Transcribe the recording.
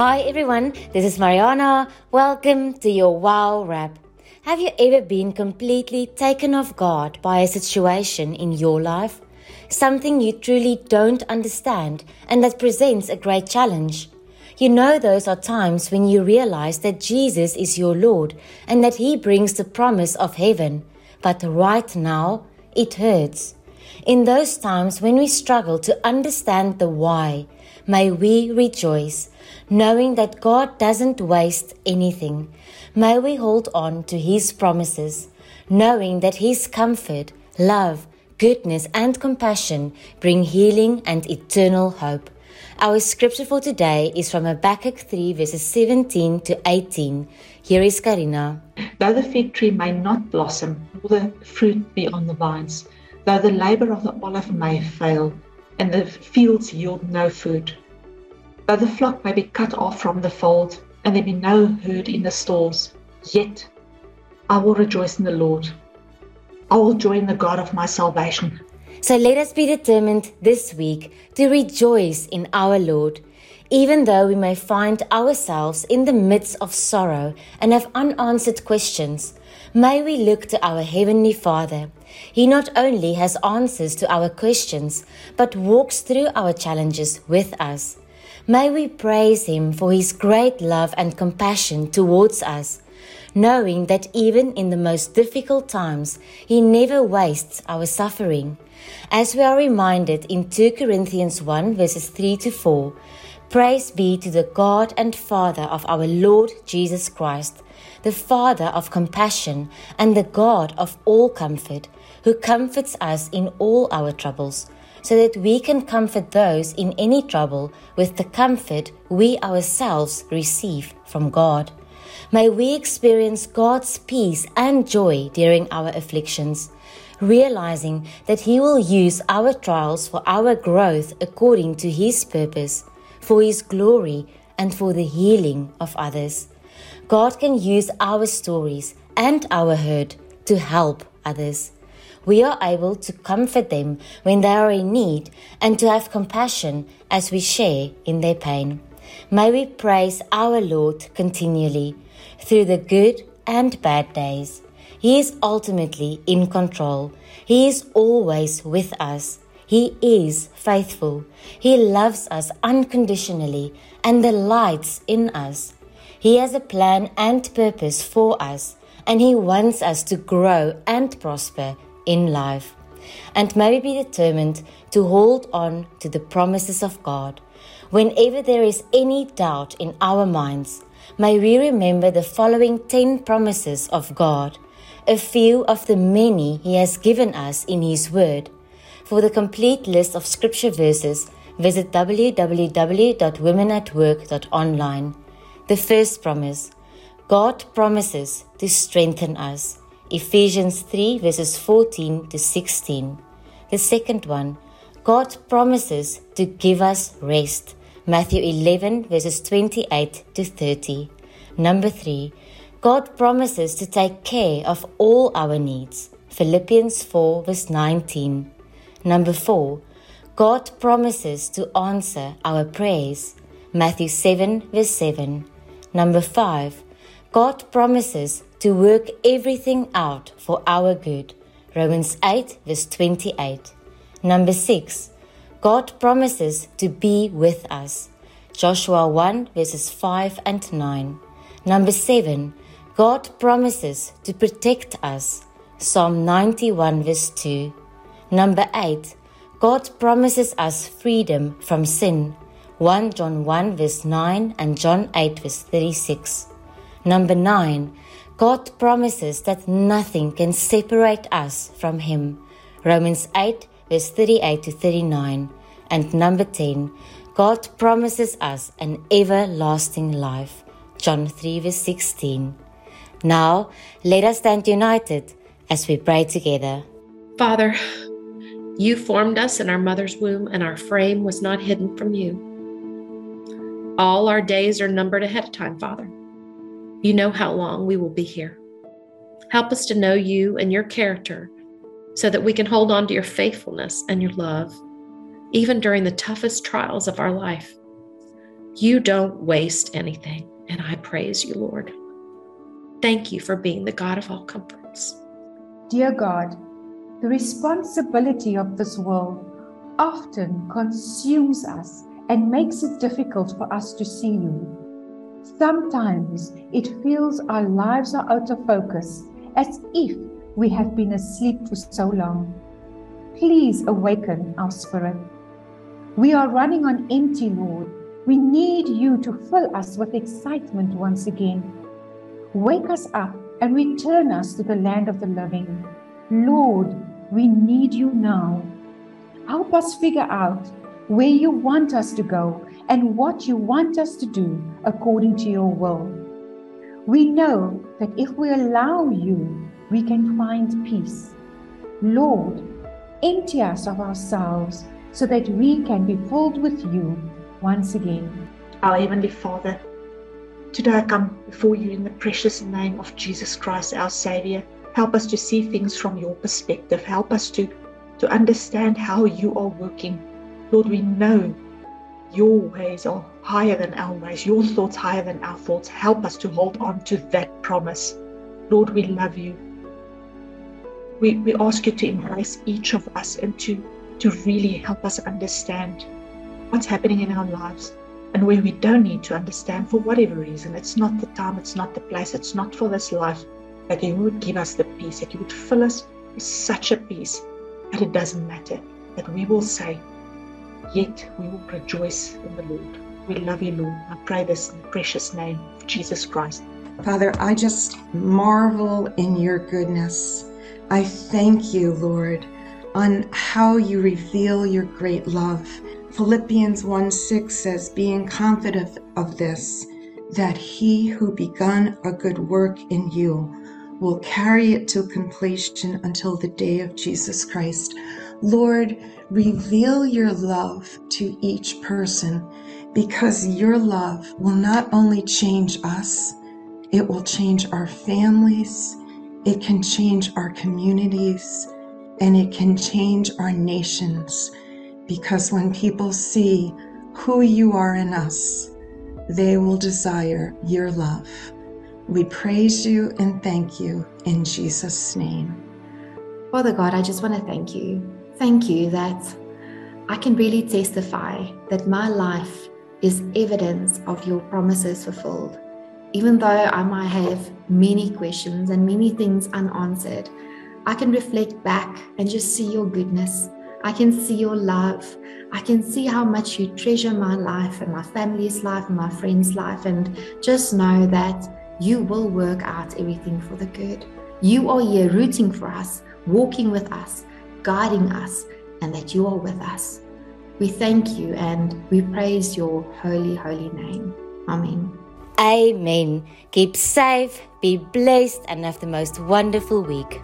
Hi everyone, this is Mariana. Welcome to your Wow Wrap. Have you ever been completely taken off guard by a situation in your life? Something you truly don't understand and that presents a great challenge. You know, those are times when you realize that Jesus is your Lord and that He brings the promise of heaven. But right now, it hurts. In those times when we struggle to understand the why, may we rejoice knowing that God doesn't waste anything. May we hold on to His promises, knowing that His comfort, love, goodness, and compassion bring healing and eternal hope. Our scripture for today is from Habakkuk 3, verses 17 to 18. Here is Karina. Though the fig tree may not blossom, nor the fruit be on the vines, though the labor of the olive may fail, and the fields yield no food, Though the flock may be cut off from the fold, and there be no herd in the stalls, yet I will rejoice in the Lord. I will join the God of my salvation. So let us be determined this week to rejoice in our Lord, even though we may find ourselves in the midst of sorrow and have unanswered questions. May we look to our Heavenly Father. He not only has answers to our questions, but walks through our challenges with us. May we praise Him for His great love and compassion towards us, knowing that even in the most difficult times, He never wastes our suffering. As we are reminded in 2 Corinthians 1 verses 3 to 4, Praise be to the God and Father of our Lord Jesus Christ, the Father of compassion and the God of all comfort, who comforts us in all our troubles so that we can comfort those in any trouble with the comfort we ourselves receive from God. May we experience God's peace and joy during our afflictions, realizing that He will use our trials for our growth according to His purpose, for His glory, and for the healing of others. God can use our stories and our hurt to help others we are able to comfort them when they are in need and to have compassion as we share in their pain. May we praise our Lord continually through the good and bad days. He is ultimately in control. He is always with us. He is faithful. He loves us unconditionally and delights in us. He has a plan and purpose for us, and He wants us to grow and prosper in life, and may we be determined to hold on to the promises of God. Whenever there is any doubt in our minds, may we remember the following 10 promises of God, a few of the many He has given us in His Word. For the complete list of scripture verses, visit www.womenatwork.online. The first promise God promises to strengthen us. Ephesians 3 verses 14 to 16. The second one, God promises to give us rest. Matthew 11 verses 28 to 30. Number 3, God promises to take care of all our needs. Philippians 4 verse 19. Number 4, God promises to answer our prayers. Matthew 7 verse 7. Number 5, God promises to work everything out for our good. Romans 8, verse 28. Number 6. God promises to be with us. Joshua 1, verses 5 and 9. Number 7. God promises to protect us. Psalm 91, verse 2. Number 8. God promises us freedom from sin. 1 John 1, verse 9 and John 8, verse 36. Number 9. God promises that nothing can separate us from Him. Romans 8, verse 38 to 39. And number 10, God promises us an everlasting life. John 3, verse 16. Now, let us stand united as we pray together. Father, you formed us in our mother's womb, and our frame was not hidden from you. All our days are numbered ahead of time, Father. You know how long we will be here. Help us to know you and your character so that we can hold on to your faithfulness and your love, even during the toughest trials of our life. You don't waste anything, and I praise you, Lord. Thank you for being the God of all comforts. Dear God, the responsibility of this world often consumes us and makes it difficult for us to see you. Sometimes it feels our lives are out of focus, as if we have been asleep for so long. Please awaken our spirit. We are running on empty, Lord. We need you to fill us with excitement once again. Wake us up and return us to the land of the living. Lord, we need you now. Help us figure out where you want us to go and what you want us to do according to your will. We know that if we allow you, we can find peace. Lord, empty us of ourselves so that we can be filled with you once again. Our Heavenly Father, today I come before you in the precious name of Jesus Christ, our Savior. Help us to see things from your perspective. Help us to, to understand how you are working. Lord, we know your ways are higher than our ways, your thoughts higher than our thoughts. Help us to hold on to that promise. Lord, we love you. We, we ask you to embrace each of us and to, to really help us understand what's happening in our lives and where we don't need to understand for whatever reason. It's not the time, it's not the place, it's not for this life. That you would give us the peace, that you would fill us with such a peace that it doesn't matter, that we will say, Yet we will rejoice in the Lord. We love you, Lord. I pray this in the precious name of Jesus Christ. Father, I just marvel in your goodness. I thank you, Lord, on how you reveal your great love Philippians 1 6 says, Being confident of this, that he who begun a good work in you will carry it to completion until the day of Jesus Christ. Lord, reveal your love to each person because your love will not only change us, it will change our families, it can change our communities, and it can change our nations because when people see who you are in us, they will desire your love. We praise you and thank you in Jesus' name. Father God, I just want to thank you. Thank you that I can really testify that my life is evidence of your promises fulfilled. Even though I might have many questions and many things unanswered, I can reflect back and just see your goodness I can see your love. I can see how much you treasure my life and my family's life and my friends' life. And just know that you will work out everything for the good. You are here rooting for us, walking with us, guiding us, and that you are with us. We thank you and we praise your holy, holy name. Amen. Amen. Keep safe, be blessed, and have the most wonderful week.